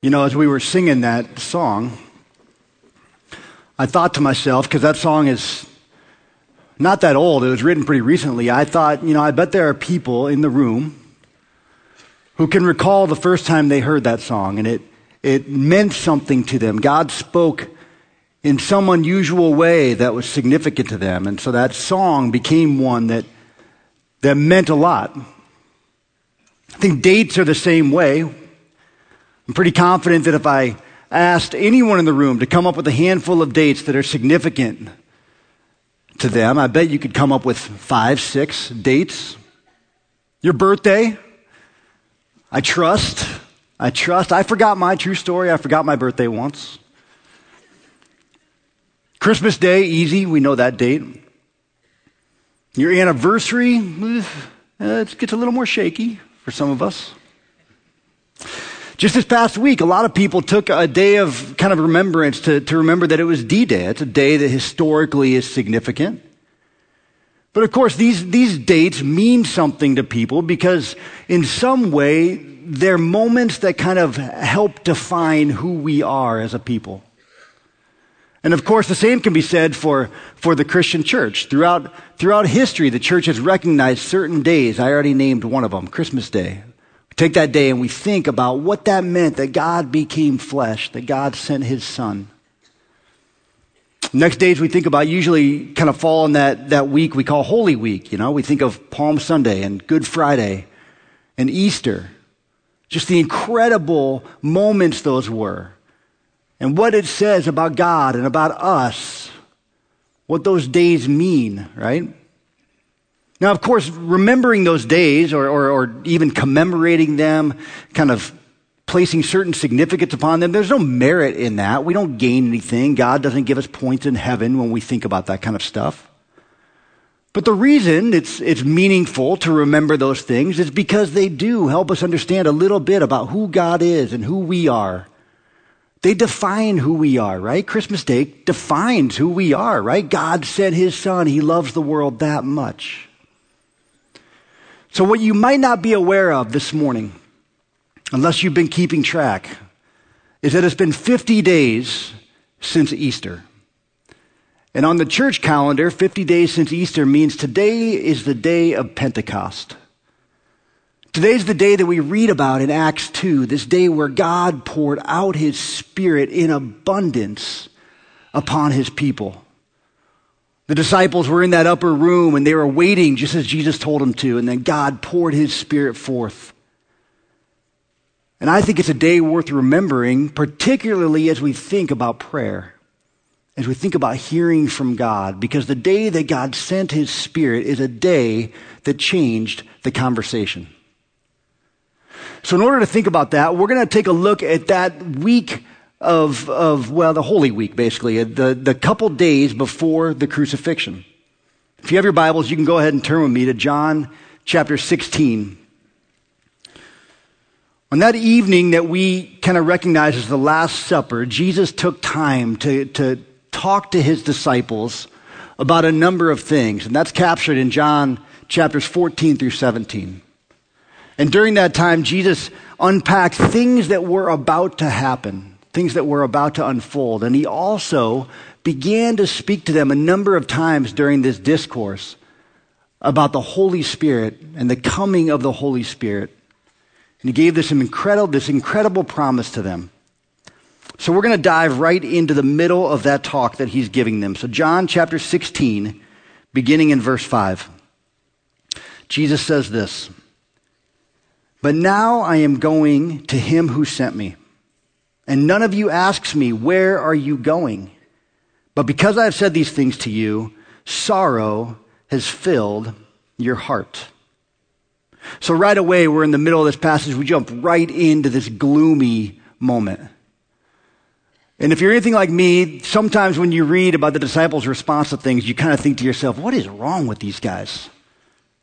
You know, as we were singing that song, I thought to myself, because that song is not that old, it was written pretty recently. I thought, you know, I bet there are people in the room who can recall the first time they heard that song and it, it meant something to them. God spoke in some unusual way that was significant to them. And so that song became one that, that meant a lot. I think dates are the same way. I'm pretty confident that if I asked anyone in the room to come up with a handful of dates that are significant to them, I bet you could come up with five, six dates. Your birthday, I trust. I trust. I forgot my true story. I forgot my birthday once. Christmas Day, easy. We know that date. Your anniversary, eh, it gets a little more shaky for some of us. Just this past week, a lot of people took a day of kind of remembrance to, to remember that it was D Day. It's a day that historically is significant. But of course, these, these dates mean something to people because in some way, they're moments that kind of help define who we are as a people. And of course, the same can be said for, for the Christian church. Throughout, throughout history, the church has recognized certain days. I already named one of them, Christmas Day take that day and we think about what that meant that God became flesh, that God sent his son. Next days we think about usually kind of fall in that, that week we call Holy Week. You know, we think of Palm Sunday and Good Friday and Easter. Just the incredible moments those were. And what it says about God and about us. What those days mean, right? Now, of course, remembering those days or, or, or, even commemorating them, kind of placing certain significance upon them, there's no merit in that. We don't gain anything. God doesn't give us points in heaven when we think about that kind of stuff. But the reason it's, it's meaningful to remember those things is because they do help us understand a little bit about who God is and who we are. They define who we are, right? Christmas Day defines who we are, right? God sent his son. He loves the world that much. So, what you might not be aware of this morning, unless you've been keeping track, is that it's been 50 days since Easter. And on the church calendar, 50 days since Easter means today is the day of Pentecost. Today's the day that we read about in Acts 2, this day where God poured out his Spirit in abundance upon his people. The disciples were in that upper room and they were waiting just as Jesus told them to, and then God poured his spirit forth. And I think it's a day worth remembering, particularly as we think about prayer, as we think about hearing from God, because the day that God sent his spirit is a day that changed the conversation. So, in order to think about that, we're going to take a look at that week of, of well, the Holy Week, basically, uh, the, the couple days before the crucifixion. If you have your Bibles, you can go ahead and turn with me to John chapter 16. On that evening that we kind of recognize as the Last Supper, Jesus took time to, to talk to his disciples about a number of things, and that's captured in John chapters 14 through 17. And during that time, Jesus unpacked things that were about to happen things that were about to unfold. And he also began to speak to them a number of times during this discourse about the Holy Spirit and the coming of the Holy Spirit. And he gave this incredible, this incredible promise to them. So we're going to dive right into the middle of that talk that he's giving them. So John chapter 16, beginning in verse 5. Jesus says this, But now I am going to him who sent me and none of you asks me, Where are you going? But because I have said these things to you, sorrow has filled your heart. So, right away, we're in the middle of this passage. We jump right into this gloomy moment. And if you're anything like me, sometimes when you read about the disciples' response to things, you kind of think to yourself, what is wrong with these guys?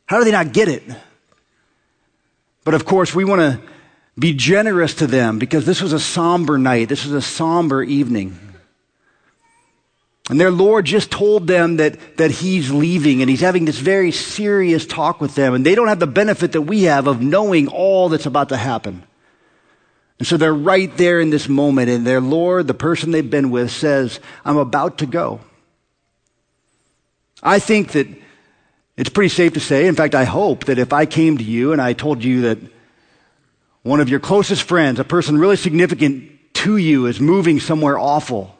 How do they not get it? But of course, we want to be generous to them because this was a somber night. This was a somber evening. And their Lord just told them that, that He's leaving and He's having this very serious talk with them. And they don't have the benefit that we have of knowing all that's about to happen. And so they're right there in this moment, and their Lord, the person they've been with, says, I'm about to go. I think that it's pretty safe to say, in fact, I hope that if I came to you and I told you that one of your closest friends, a person really significant to you, is moving somewhere awful,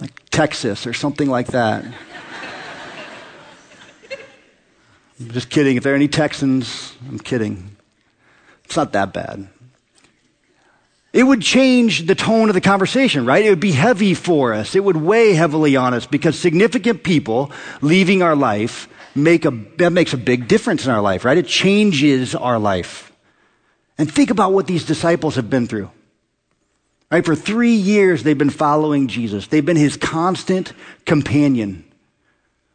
like Texas or something like that. I'm just kidding. If there are any Texans, I'm kidding. It's not that bad. It would change the tone of the conversation, right? It would be heavy for us. It would weigh heavily on us because significant people leaving our life make a, that makes a big difference in our life, right? It changes our life. And think about what these disciples have been through. Right? For three years, they've been following Jesus. They've been his constant companion,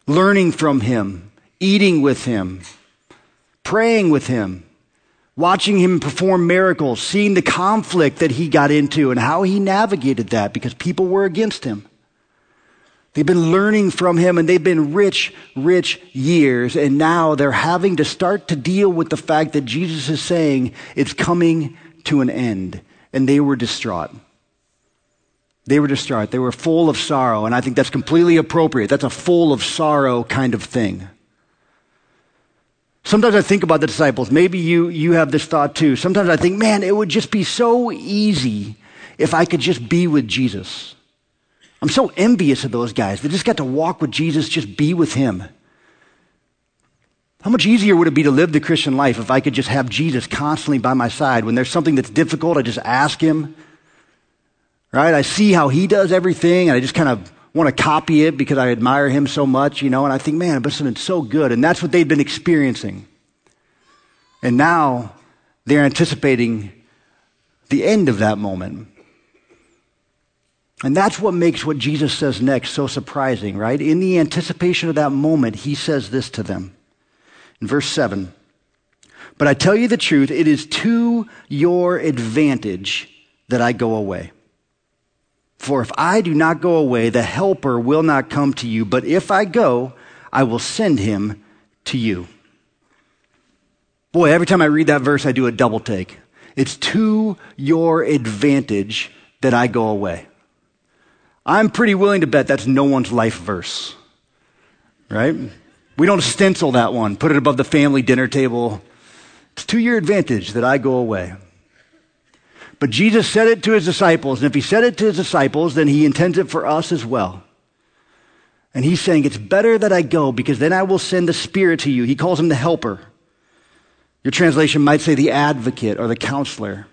learning from him, eating with him, praying with him, watching him perform miracles, seeing the conflict that he got into and how he navigated that because people were against him. They've been learning from him and they've been rich, rich years. And now they're having to start to deal with the fact that Jesus is saying it's coming to an end. And they were distraught. They were distraught. They were full of sorrow. And I think that's completely appropriate. That's a full of sorrow kind of thing. Sometimes I think about the disciples. Maybe you, you have this thought too. Sometimes I think, man, it would just be so easy if I could just be with Jesus. I'm so envious of those guys. They just got to walk with Jesus, just be with him. How much easier would it be to live the Christian life if I could just have Jesus constantly by my side? When there's something that's difficult, I just ask him. Right? I see how he does everything, and I just kind of want to copy it because I admire him so much, you know, and I think, man, but it's so good. And that's what they've been experiencing. And now they're anticipating the end of that moment. And that's what makes what Jesus says next so surprising, right? In the anticipation of that moment, he says this to them. In verse 7 But I tell you the truth, it is to your advantage that I go away. For if I do not go away, the Helper will not come to you, but if I go, I will send him to you. Boy, every time I read that verse, I do a double take. It's to your advantage that I go away. I'm pretty willing to bet that's no one's life verse, right? We don't stencil that one, put it above the family dinner table. It's to your advantage that I go away. But Jesus said it to his disciples, and if he said it to his disciples, then he intends it for us as well. And he's saying, It's better that I go because then I will send the Spirit to you. He calls him the helper. Your translation might say the advocate or the counselor.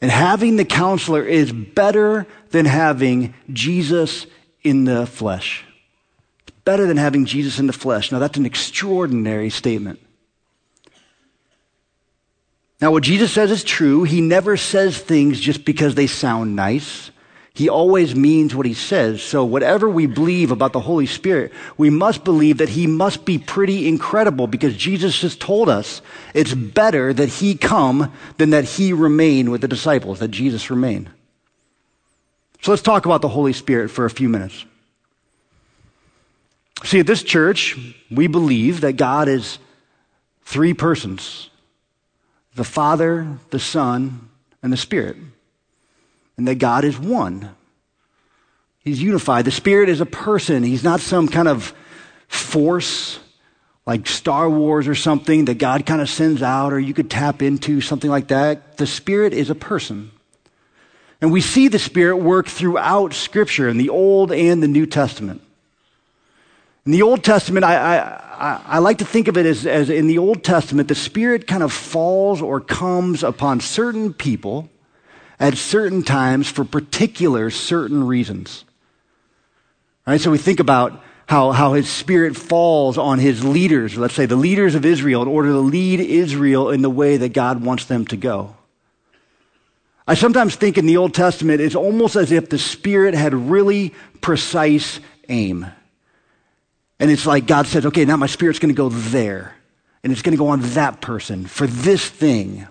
And having the counselor is better than having Jesus in the flesh. It's better than having Jesus in the flesh. Now, that's an extraordinary statement. Now, what Jesus says is true. He never says things just because they sound nice. He always means what he says. So, whatever we believe about the Holy Spirit, we must believe that he must be pretty incredible because Jesus has told us it's better that he come than that he remain with the disciples, that Jesus remain. So, let's talk about the Holy Spirit for a few minutes. See, at this church, we believe that God is three persons the Father, the Son, and the Spirit and that God is one. He's unified. The Spirit is a person. He's not some kind of force like Star Wars or something that God kind of sends out or you could tap into, something like that. The Spirit is a person. And we see the Spirit work throughout Scripture in the Old and the New Testament. In the Old Testament, I, I, I, like to think of it as, as in the Old Testament, the Spirit kind of falls or comes upon certain people at certain times for particular certain reasons. Right? So we think about how, how his spirit falls on his leaders, let's say the leaders of Israel, in order to lead Israel in the way that God wants them to go. I sometimes think in the Old Testament, it's almost as if the Spirit had really precise aim. And it's like God says, okay, now my Spirit's going to go there. And it's going to go on that person for this thing.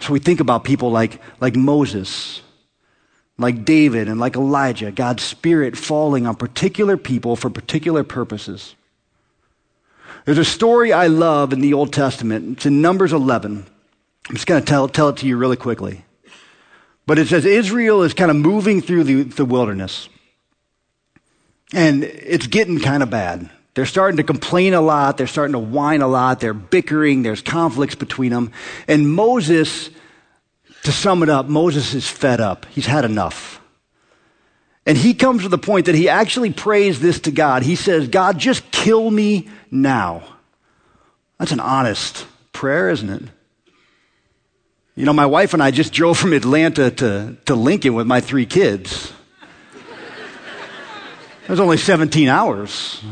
So we think about people like, like Moses, like David, and like Elijah, God's Spirit falling on particular people for particular purposes. There's a story I love in the Old Testament. It's in Numbers 11. I'm just going to tell, tell it to you really quickly. But it says Israel is kind of moving through the, the wilderness. And it's getting kind of bad. They're starting to complain a lot. They're starting to whine a lot. They're bickering. There's conflicts between them. And Moses, to sum it up, Moses is fed up. He's had enough. And he comes to the point that he actually prays this to God. He says, God, just kill me now. That's an honest prayer, isn't it? You know, my wife and I just drove from Atlanta to, to Lincoln with my three kids. It was only 17 hours.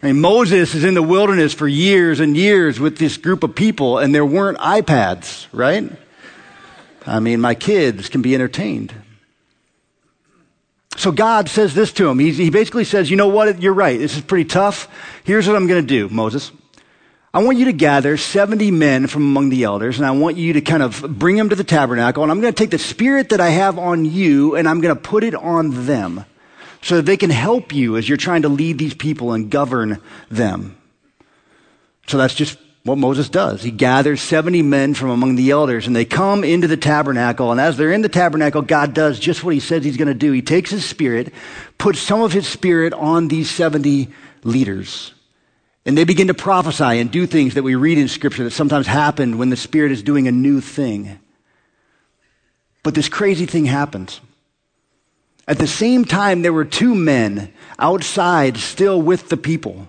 I mean, Moses is in the wilderness for years and years with this group of people, and there weren't iPads, right? I mean, my kids can be entertained. So God says this to him. He, he basically says, You know what? You're right. This is pretty tough. Here's what I'm going to do, Moses. I want you to gather 70 men from among the elders, and I want you to kind of bring them to the tabernacle, and I'm going to take the spirit that I have on you, and I'm going to put it on them so that they can help you as you're trying to lead these people and govern them. So that's just what Moses does. He gathers 70 men from among the elders and they come into the tabernacle. And as they're in the tabernacle, God does just what he says he's going to do. He takes his spirit, puts some of his spirit on these 70 leaders. And they begin to prophesy and do things that we read in scripture that sometimes happen when the spirit is doing a new thing. But this crazy thing happens. At the same time, there were two men outside still with the people.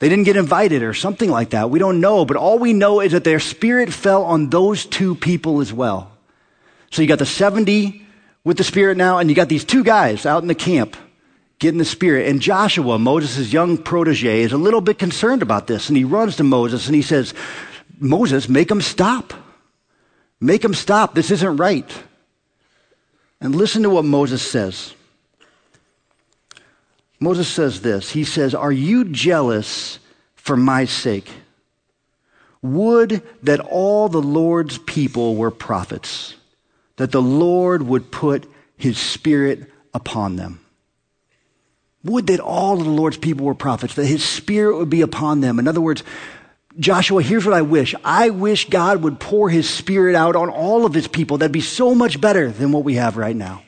They didn't get invited or something like that. We don't know, but all we know is that their spirit fell on those two people as well. So you got the 70 with the spirit now, and you got these two guys out in the camp getting the spirit. And Joshua, Moses' young protege, is a little bit concerned about this, and he runs to Moses and he says, Moses, make them stop. Make them stop. This isn't right. And listen to what Moses says. Moses says this He says, Are you jealous for my sake? Would that all the Lord's people were prophets, that the Lord would put his spirit upon them. Would that all of the Lord's people were prophets, that his spirit would be upon them. In other words, Joshua, here's what I wish. I wish God would pour his spirit out on all of his people. That'd be so much better than what we have right now.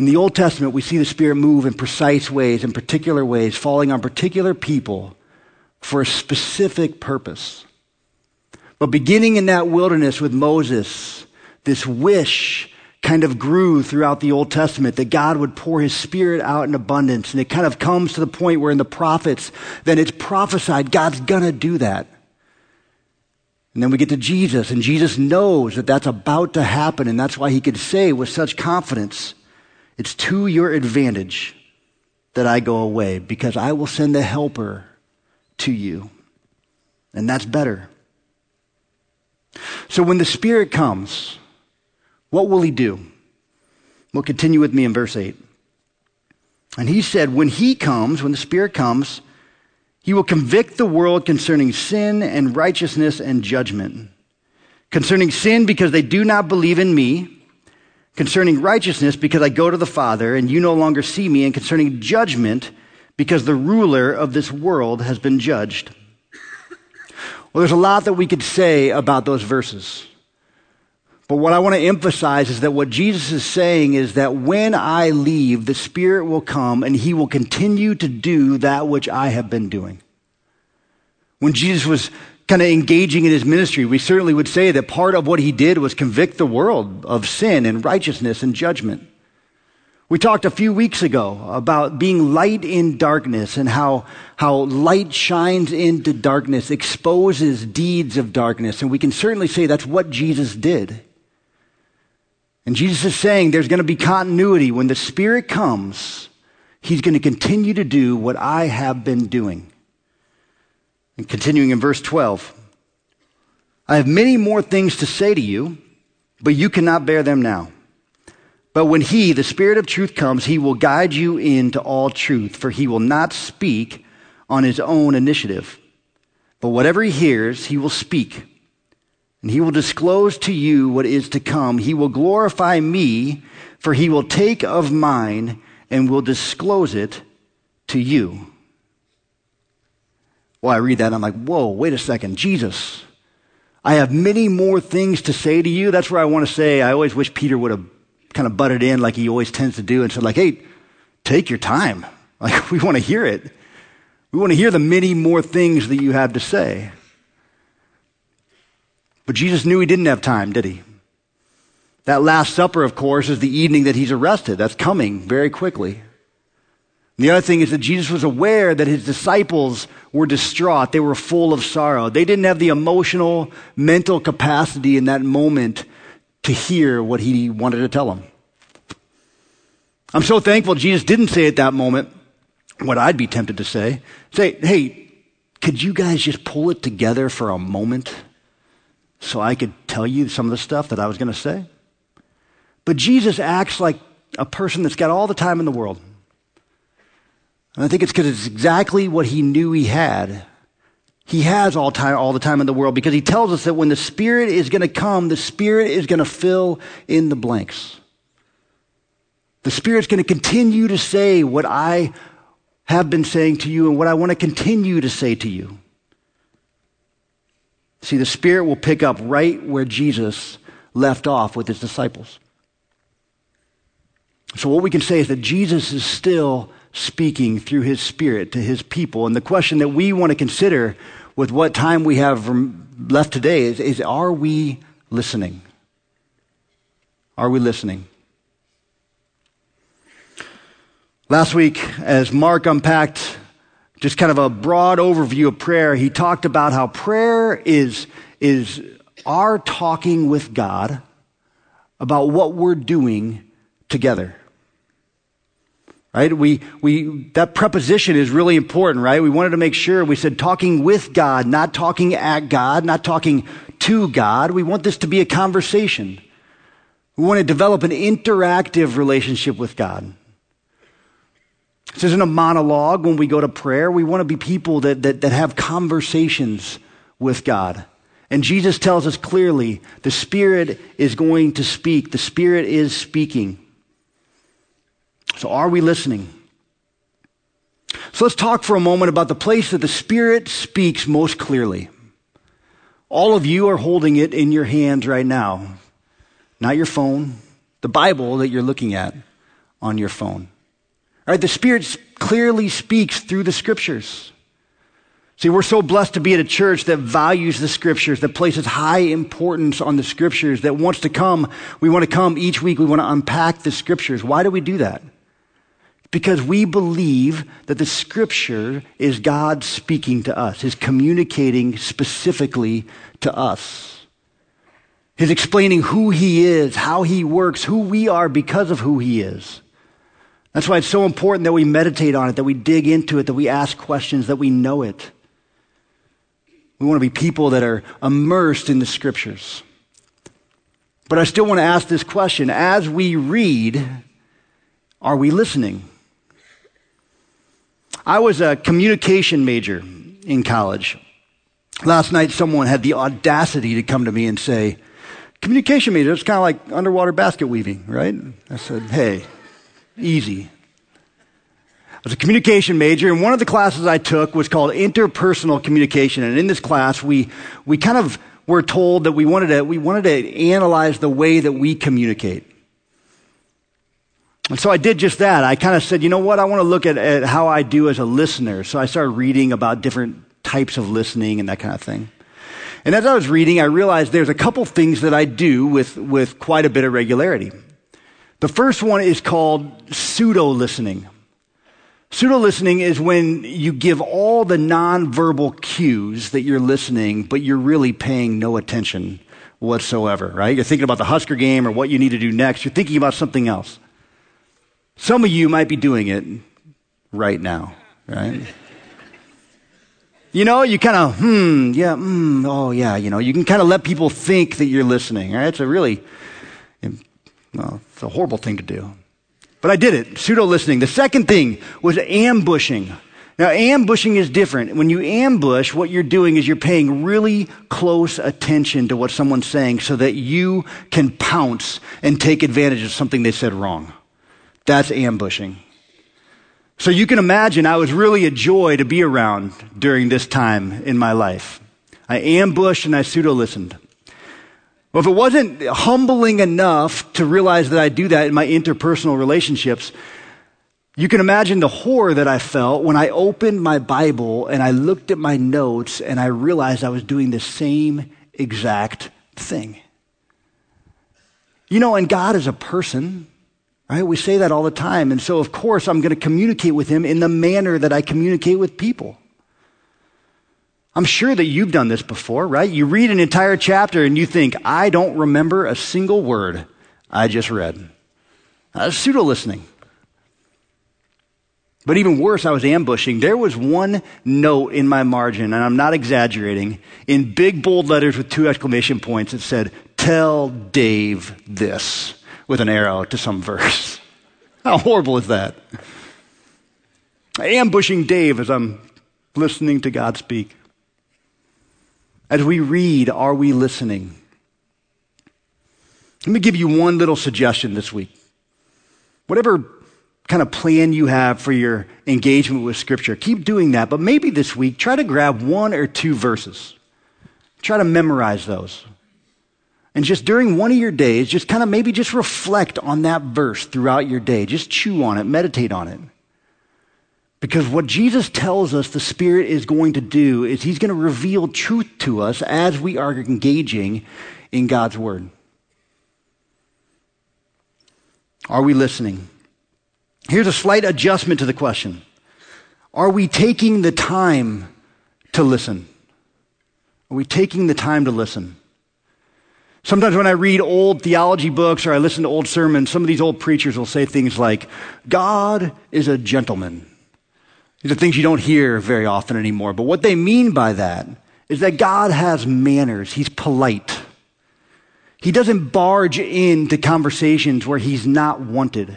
In the Old Testament, we see the Spirit move in precise ways, in particular ways, falling on particular people for a specific purpose. But beginning in that wilderness with Moses, this wish kind of grew throughout the Old Testament that God would pour his spirit out in abundance. And it kind of comes to the point where in the prophets, then it's prophesied God's going to do that. And then we get to Jesus, and Jesus knows that that's about to happen, and that's why he could say with such confidence, it's to your advantage that I go away because I will send the helper to you. And that's better. So when the Spirit comes, what will he do? We'll continue with me in verse 8. And he said, When he comes, when the Spirit comes, he will convict the world concerning sin and righteousness and judgment. Concerning sin, because they do not believe in me concerning righteousness, because I go to the Father and you no longer see me, and concerning judgment, because the ruler of this world has been judged. Well, there's a lot that we could say about those verses. But what I want to emphasize is that what Jesus is saying is that when I leave, the Spirit will come and He will continue to do that which I have been doing. When Jesus was kind of engaging in his ministry, we certainly would say that part of what he did was convict the world of sin and righteousness and judgment. We talked a few weeks ago about being light in darkness and how, how light shines into darkness, exposes deeds of darkness. And we can certainly say that's what Jesus did. And Jesus is saying there's going to be continuity. When the Spirit comes, He's going to continue to do what I have been doing. And continuing in verse 12, I have many more things to say to you, but you cannot bear them now. But when He, the Spirit of truth, comes, He will guide you into all truth, for He will not speak on His own initiative. But whatever He hears, He will speak. And He will disclose to you what is to come. He will glorify me, for He will take of mine and will disclose it to you. Well, I read that and I'm like, whoa, wait a second. Jesus, I have many more things to say to you. That's where I want to say, I always wish Peter would have kind of butted in like he always tends to do and said, like, hey, take your time. Like, we want to hear it. We want to hear the many more things that you have to say. But Jesus knew he didn't have time, did he? That Last Supper, of course, is the evening that he's arrested. That's coming very quickly. And the other thing is that Jesus was aware that his disciples were distraught. They were full of sorrow. They didn't have the emotional, mental capacity in that moment to hear what he wanted to tell them. I'm so thankful Jesus didn't say at that moment what I'd be tempted to say. Say, hey, could you guys just pull it together for a moment so I could tell you some of the stuff that I was going to say? But Jesus acts like a person that's got all the time in the world. And I think it's because it's exactly what he knew he had. He has all time, all the time in the world because he tells us that when the Spirit is going to come, the Spirit is going to fill in the blanks. The Spirit's going to continue to say what I have been saying to you and what I want to continue to say to you. See, the Spirit will pick up right where Jesus left off with his disciples. So, what we can say is that Jesus is still speaking through his Spirit to his people. And the question that we want to consider with what time we have left today is, is are we listening? Are we listening? Last week, as Mark unpacked just kind of a broad overview of prayer, he talked about how prayer is, is our talking with God about what we're doing together. Right? We, we, that preposition is really important, right? We wanted to make sure we said talking with God, not talking at God, not talking to God. We want this to be a conversation. We want to develop an interactive relationship with God. This isn't a monologue when we go to prayer. We want to be people that, that, that have conversations with God. And Jesus tells us clearly the Spirit is going to speak. The Spirit is speaking. So, are we listening? So, let's talk for a moment about the place that the Spirit speaks most clearly. All of you are holding it in your hands right now, not your phone, the Bible that you're looking at on your phone. All right, the Spirit clearly speaks through the Scriptures. See, we're so blessed to be at a church that values the scriptures, that places high importance on the scriptures, that wants to come. We want to come each week. We want to unpack the scriptures. Why do we do that? Because we believe that the scripture is God speaking to us, is communicating specifically to us. Is explaining who he is, how he works, who we are because of who he is. That's why it's so important that we meditate on it, that we dig into it, that we ask questions, that we know it. We want to be people that are immersed in the scriptures. But I still want to ask this question. As we read, are we listening? I was a communication major in college. Last night, someone had the audacity to come to me and say, Communication major, it's kind of like underwater basket weaving, right? I said, Hey, easy. I was a communication major, and one of the classes I took was called interpersonal communication. And in this class, we, we kind of were told that we wanted to, we wanted to analyze the way that we communicate. And so I did just that. I kind of said, you know what? I want to look at, at how I do as a listener. So I started reading about different types of listening and that kind of thing. And as I was reading, I realized there's a couple things that I do with, with quite a bit of regularity. The first one is called pseudo listening. Pseudo listening is when you give all the nonverbal cues that you're listening, but you're really paying no attention whatsoever, right? You're thinking about the Husker game or what you need to do next. You're thinking about something else. Some of you might be doing it right now, right? You know, you kind of, hmm, yeah, hmm, oh, yeah, you know, you can kind of let people think that you're listening, right? It's a really, well, it's a horrible thing to do. But I did it, pseudo listening. The second thing was ambushing. Now, ambushing is different. When you ambush, what you're doing is you're paying really close attention to what someone's saying so that you can pounce and take advantage of something they said wrong. That's ambushing. So you can imagine I was really a joy to be around during this time in my life. I ambushed and I pseudo listened. Well, if it wasn't humbling enough to realize that I do that in my interpersonal relationships, you can imagine the horror that I felt when I opened my Bible and I looked at my notes and I realized I was doing the same exact thing. You know, and God is a person, right? We say that all the time. And so, of course, I'm going to communicate with Him in the manner that I communicate with people. I'm sure that you've done this before, right? You read an entire chapter and you think, I don't remember a single word I just read. Uh, pseudo listening. But even worse, I was ambushing. There was one note in my margin, and I'm not exaggerating, in big bold letters with two exclamation points that said, Tell Dave this, with an arrow to some verse. How horrible is that? Ambushing Dave as I'm listening to God speak. As we read, are we listening? Let me give you one little suggestion this week. Whatever kind of plan you have for your engagement with Scripture, keep doing that. But maybe this week, try to grab one or two verses. Try to memorize those. And just during one of your days, just kind of maybe just reflect on that verse throughout your day. Just chew on it, meditate on it. Because what Jesus tells us the Spirit is going to do is He's going to reveal truth to us as we are engaging in God's Word. Are we listening? Here's a slight adjustment to the question Are we taking the time to listen? Are we taking the time to listen? Sometimes when I read old theology books or I listen to old sermons, some of these old preachers will say things like, God is a gentleman. These are things you don't hear very often anymore. But what they mean by that is that God has manners. He's polite. He doesn't barge into conversations where he's not wanted.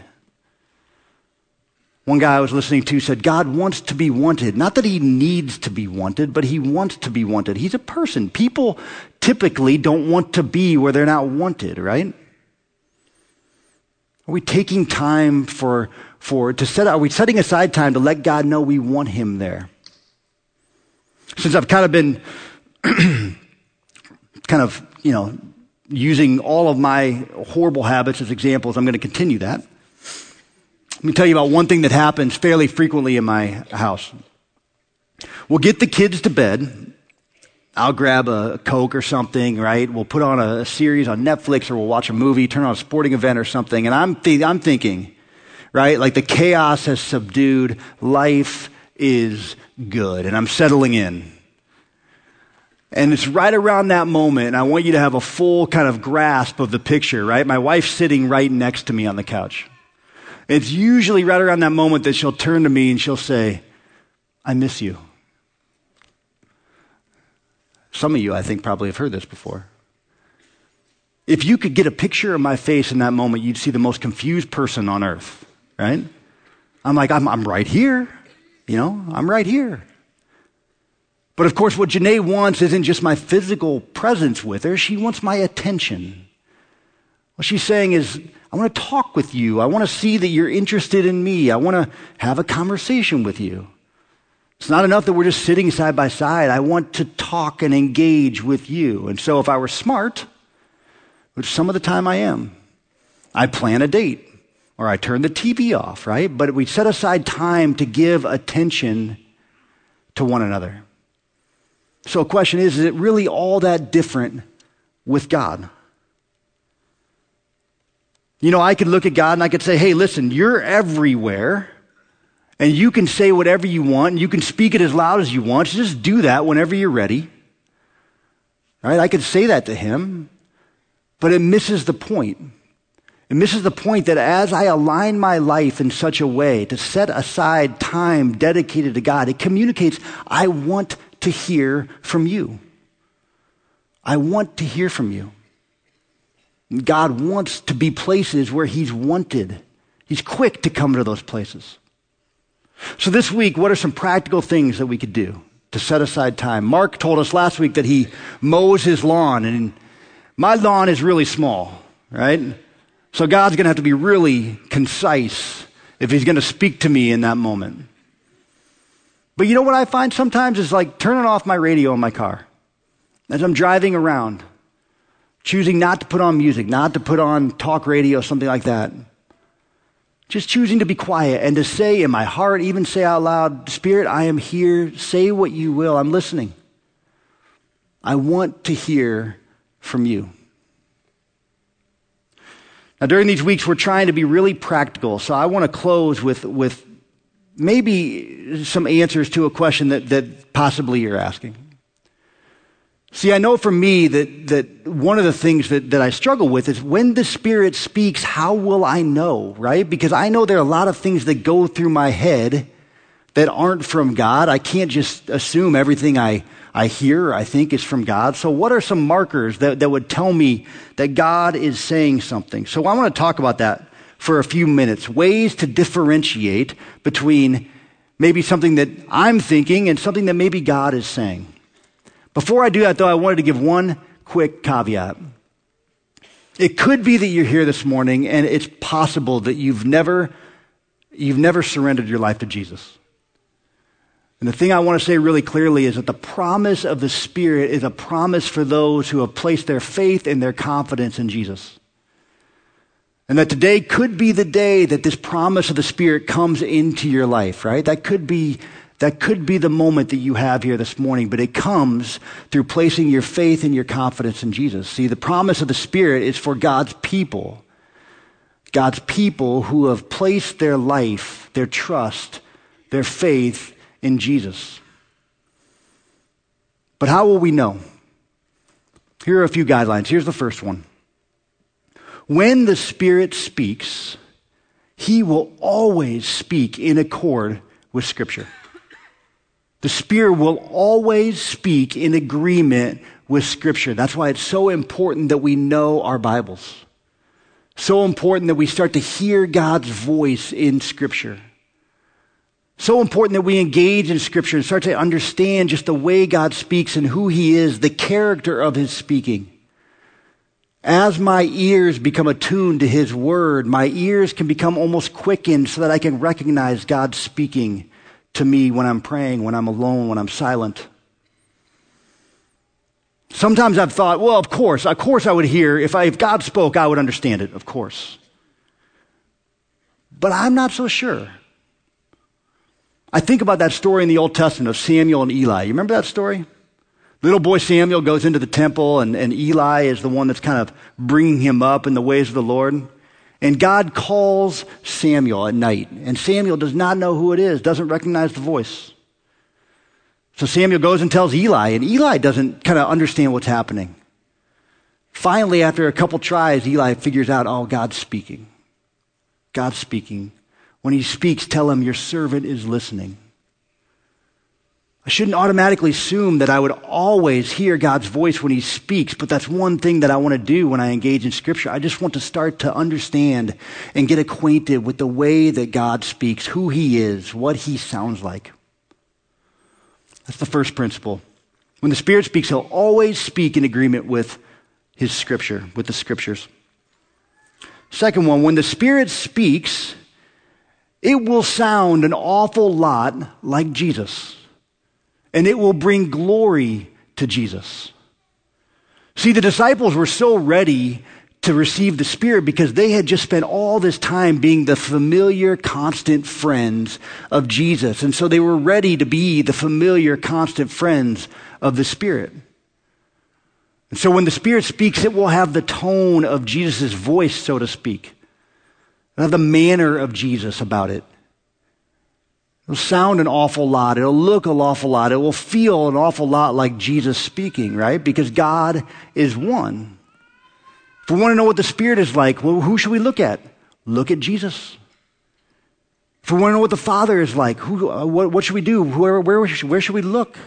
One guy I was listening to said, God wants to be wanted. Not that he needs to be wanted, but he wants to be wanted. He's a person. People typically don't want to be where they're not wanted, right? Are we taking time for for to set are we setting aside time to let God know we want him there? Since I've kind of been kind of, you know, using all of my horrible habits as examples, I'm going to continue that. Let me tell you about one thing that happens fairly frequently in my house. We'll get the kids to bed. I'll grab a Coke or something, right? We'll put on a, series on Netflix or we'll watch a movie, turn on a sporting event or something. And I'm, th- I'm thinking, right? Like the chaos has subdued. Life is good. And I'm settling in. And it's right around that moment, and I want you to have a full kind of grasp of the picture, right? My wife's sitting right next to me on the couch. It's usually right around that moment that she'll turn to me and she'll say, I miss you. Some of you, I think, probably have heard this before. If you could get a picture of my face in that moment, you'd see the most confused person on earth right? I'm like, I'm, I'm right here. You know, I'm right here. But of course, what Janae wants isn't just my physical presence with her, she wants my attention. What she's saying is, I want to talk with you. I want to see that you're interested in me. I want to have a conversation with you. It's not enough that we're just sitting side by side. I want to talk and engage with you. And so if I were smart, which some of the time I am, I plan a date or I turn the TV off, right? But we set aside time to give attention to one another. So, a question is is it really all that different with God? You know, I could look at God and I could say, hey, listen, you're everywhere, and you can say whatever you want, and you can speak it as loud as you want. So just do that whenever you're ready. Right? I could say that to him, but it misses the point. It misses the point that as I align my life in such a way to set aside time dedicated to God, it communicates, I want to hear from you. I want to hear from you. God wants to be places where He's wanted. He's quick to come to those places. So, this week, what are some practical things that we could do to set aside time? Mark told us last week that he mows his lawn, and my lawn is really small, right? So God's going to have to be really concise if He's going to speak to me in that moment. But you know what I find sometimes is like turning off my radio in my car. as I'm driving around, choosing not to put on music, not to put on talk radio, something like that. Just choosing to be quiet and to say in my heart, even say out loud, Spirit, I am here. Say what you will. I'm listening. I want to hear from you. Now, during these weeks, we're trying to be really practical. So I want to close with, with maybe some answers to a question that, that possibly you're asking. See, I know for me that, that one of the things that, that I struggle with is when the Spirit speaks, how will I know, right? Because I know there are a lot of things that go through my head that aren't from God. I can't just assume everything I, I hear, I think is from God. So what are some markers that, that would tell me that God is saying something? So I want to talk about that for a few minutes. Ways to differentiate between maybe something that I'm thinking and something that maybe God is saying. Before I do that, though, I wanted to give one quick caveat. It could be that you're here this morning and it's possible that you've never, you've never surrendered your life to Jesus. And the thing I want to say really clearly is that the promise of the Spirit is a promise for those who have placed their faith and their confidence in Jesus. And that today could be the day that this promise of the Spirit comes into your life, right? That could be that could be the moment that you have here this morning, but it comes through placing your faith and your confidence in Jesus. See, the promise of the Spirit is for God's people. God's people who have placed their life, their trust, their faith in Jesus. But how will we know? Here are a few guidelines. Here's the first one. When the Spirit speaks, he will always speak in accord with Scripture. The Spirit will always speak in agreement with Scripture. That's why it's so important that we know our Bibles. So important that we start to hear God's voice in Scripture. So important that we engage in Scripture and start to understand just the way God speaks and who He is, the character of His speaking. As my ears become attuned to His Word, my ears can become almost quickened so that I can recognize God speaking to me when I'm praying, when I'm alone, when I'm silent. Sometimes I've thought, well, of course, of course I would hear. If, I, if God spoke, I would understand it, of course. But I'm not so sure. I think about that story in the Old Testament of Samuel and Eli. You remember that story? Little boy Samuel goes into the temple, and, and Eli is the one that's kind of bringing him up in the ways of the Lord. And God calls Samuel at night, and Samuel does not know who it is, doesn't recognize the voice. So Samuel goes and tells Eli, and Eli doesn't kind of understand what's happening. Finally, after a couple tries, Eli figures out, oh, God's speaking. God's speaking. When he speaks, tell him, your servant is listening. I shouldn't automatically assume that I would always hear God's voice when He speaks, but that's one thing that I want to do when I engage in Scripture. I just want to start to understand and get acquainted with the way that God speaks, who He is, what He sounds like. That's the first principle. When the Spirit speaks, He'll always speak in agreement with His Scripture, with the Scriptures. Second one, when the Spirit speaks, it will sound an awful lot like Jesus and it will bring glory to Jesus. See, the disciples were so ready to receive the Spirit because they had just spent all this time being the familiar, constant friends of Jesus. And so they were ready to be the familiar, constant friends of the Spirit. And so when the Spirit speaks, it will have the tone of Jesus' voice, so to speak. Have the manner of Jesus about it. It'll sound an awful lot. It'll look an awful lot. It will feel an awful lot like Jesus speaking, right? Because God is one. If we want to know what the Spirit is like, well, who should we look at? Look at Jesus. If we want to know what the Father is like, who, uh, what, what, should we do? Where, where, where should we look?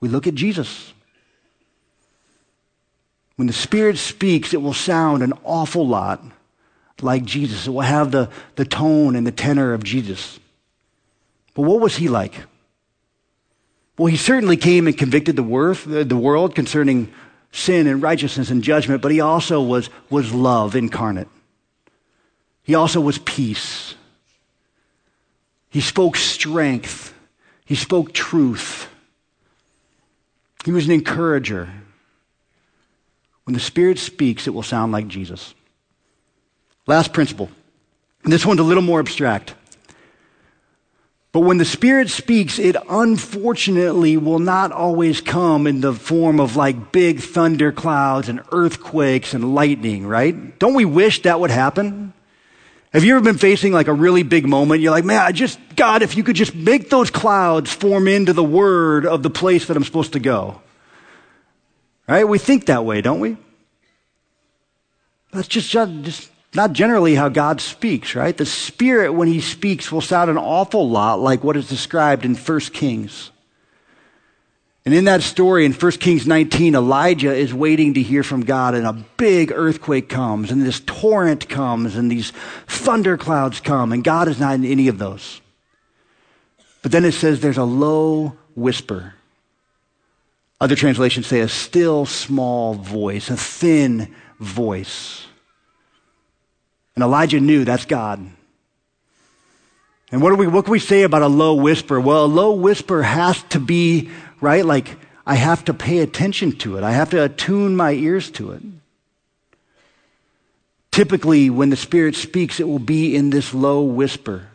We look at Jesus. When the Spirit speaks, it will sound an awful lot like Jesus. It will have the, the tone and the tenor of Jesus. But what was he like? Well, he certainly came and convicted the, worth, the world concerning sin and righteousness and judgment, but he also was, was love incarnate. He also was peace. He spoke strength. He spoke truth. He was an encourager. When the Spirit speaks, it will sound like Jesus. Last principle. And this one's a little more abstract. But when the Spirit speaks, it unfortunately will not always come in the form of like big thunder clouds and earthquakes and lightning, right? Don't we wish that would happen? Have you ever been facing like a really big moment? You're like, man, I just, God, if you could just make those clouds form into the word of the place that I'm supposed to go. Right? We think that way, don't we? That's just, just not generally how God speaks, right? The Spirit, when He speaks, will sound an awful lot like what is described in 1 Kings. And in that story, in 1 Kings 19, Elijah is waiting to hear from God, and a big earthquake comes, and this torrent comes, and these thunderclouds come, and God is not in any of those. But then it says there's a low whisper. Other translations say a still small voice, a thin voice. And Elijah knew that's God. And what, do we, what can we say about a low whisper? Well, a low whisper has to be, right? Like, I have to pay attention to it. I have to attune my ears to it. Typically, when the Spirit speaks, it will be in this low whisper.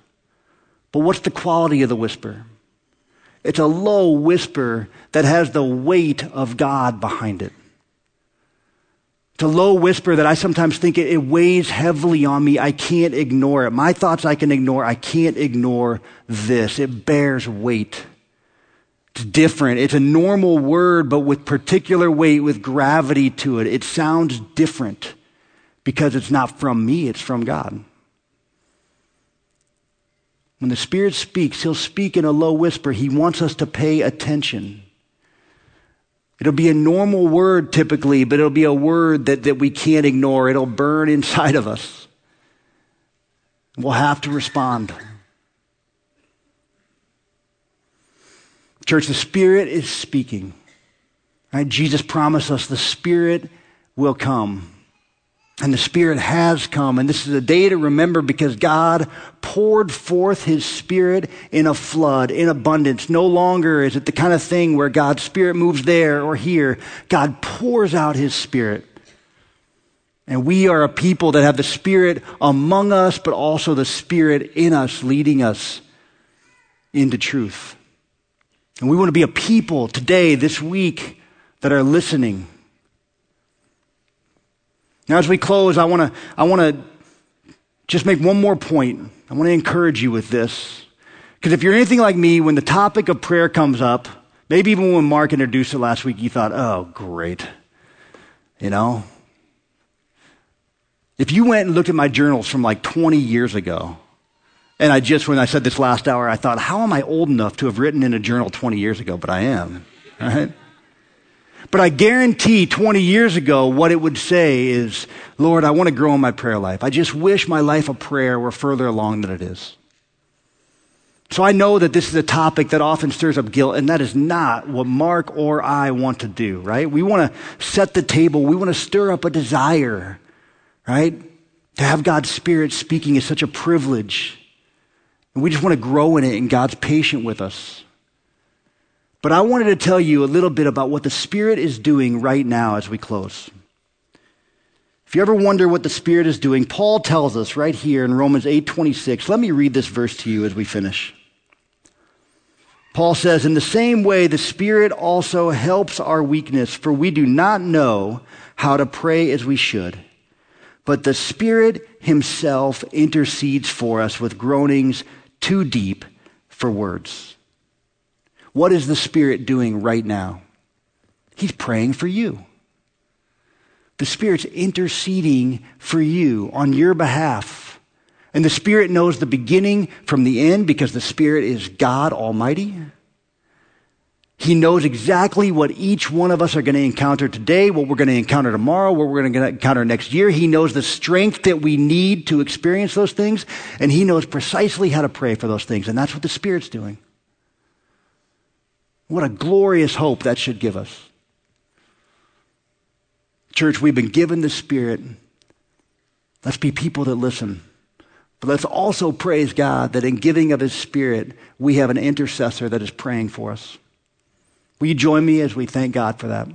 But what's the quality of the whisper? It's a low whisper that has the weight of God behind it. It's a low whisper that I sometimes think it, it, weighs heavily on me. I can't ignore it. My thoughts I can ignore. I can't ignore this. It bears weight. It's different. It's a normal word, but with particular weight, with gravity to it. It sounds different because it's not from me, it's from God. When the Spirit speaks, He'll speak in a low whisper. He wants us to pay attention. It'll be a normal word typically, but it'll be a word that, that we can't ignore. It'll burn inside of us. We'll have to respond. Church, the Spirit is speaking. Right? Jesus promised us the Spirit will come. And the Spirit has come. And this is a day to remember because God poured forth His Spirit in a flood, in abundance. No longer is it the kind of thing where God's Spirit moves there or here. God pours out His Spirit. And we are a people that have the Spirit among us, but also the Spirit in us, leading us into truth. And we want to be a people today, this week, that are listening now, as we close, I want to I want to just make one more point. I want to encourage you with this. Because if you're anything like me, when the topic of prayer comes up, maybe even when Mark introduced it last week, you thought, oh, great. You know? If you went and looked at my journals from like 20 years ago, and I just, when I said this last hour, I thought, how am I old enough to have written in a journal 20 years ago? But I am, right? But I guarantee 20 years ago, what it would say is, Lord, I want to grow in my prayer life. I just wish my life of prayer were further along than it is. So I know that this is a topic that often stirs up guilt, and that is not what Mark or I want to do, right? We want to set the table. We want to stir up a desire, right? To have God's Spirit speaking is such a privilege. And we just want to grow in it, and God's patient with us. But I wanted to tell you a little bit about what the Spirit is doing right now as we close. If you ever wonder what the Spirit is doing, Paul tells us right here in Romans 8:26. Let me read this verse to you as we finish. Paul says, "In the same way the Spirit also helps our weakness, for we do not know how to pray as we should, but the Spirit himself intercedes for us with groanings too deep for words." What is the Spirit doing right now? He's praying for you. The Spirit's interceding for you on your behalf. And the Spirit knows the beginning from the end because the Spirit is God Almighty. He knows exactly what each one of us are going to encounter today, what we're going to encounter tomorrow, what we're going to encounter next year. He knows the strength that we need to experience those things, and He knows precisely how to pray for those things. And that's what the Spirit's doing. What a glorious hope that should give us. Church, we've been given the Spirit. Let's be people that listen. But let's also praise God that in giving of His Spirit, we have an intercessor that is praying for us. Will you join me as we thank God for that?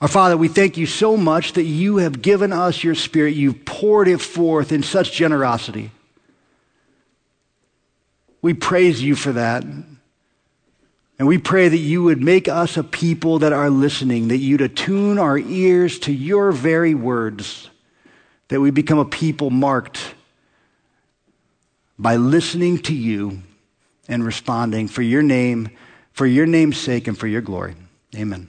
Our Father, we thank you so much that you have given us your Spirit. You've poured it forth in such generosity. We praise you for that. And we pray that you would make us a people that are listening, that you'd attune our ears to your very words, that we become a people marked by listening to you and responding for your name, for your name's sake, and for your glory. Amen.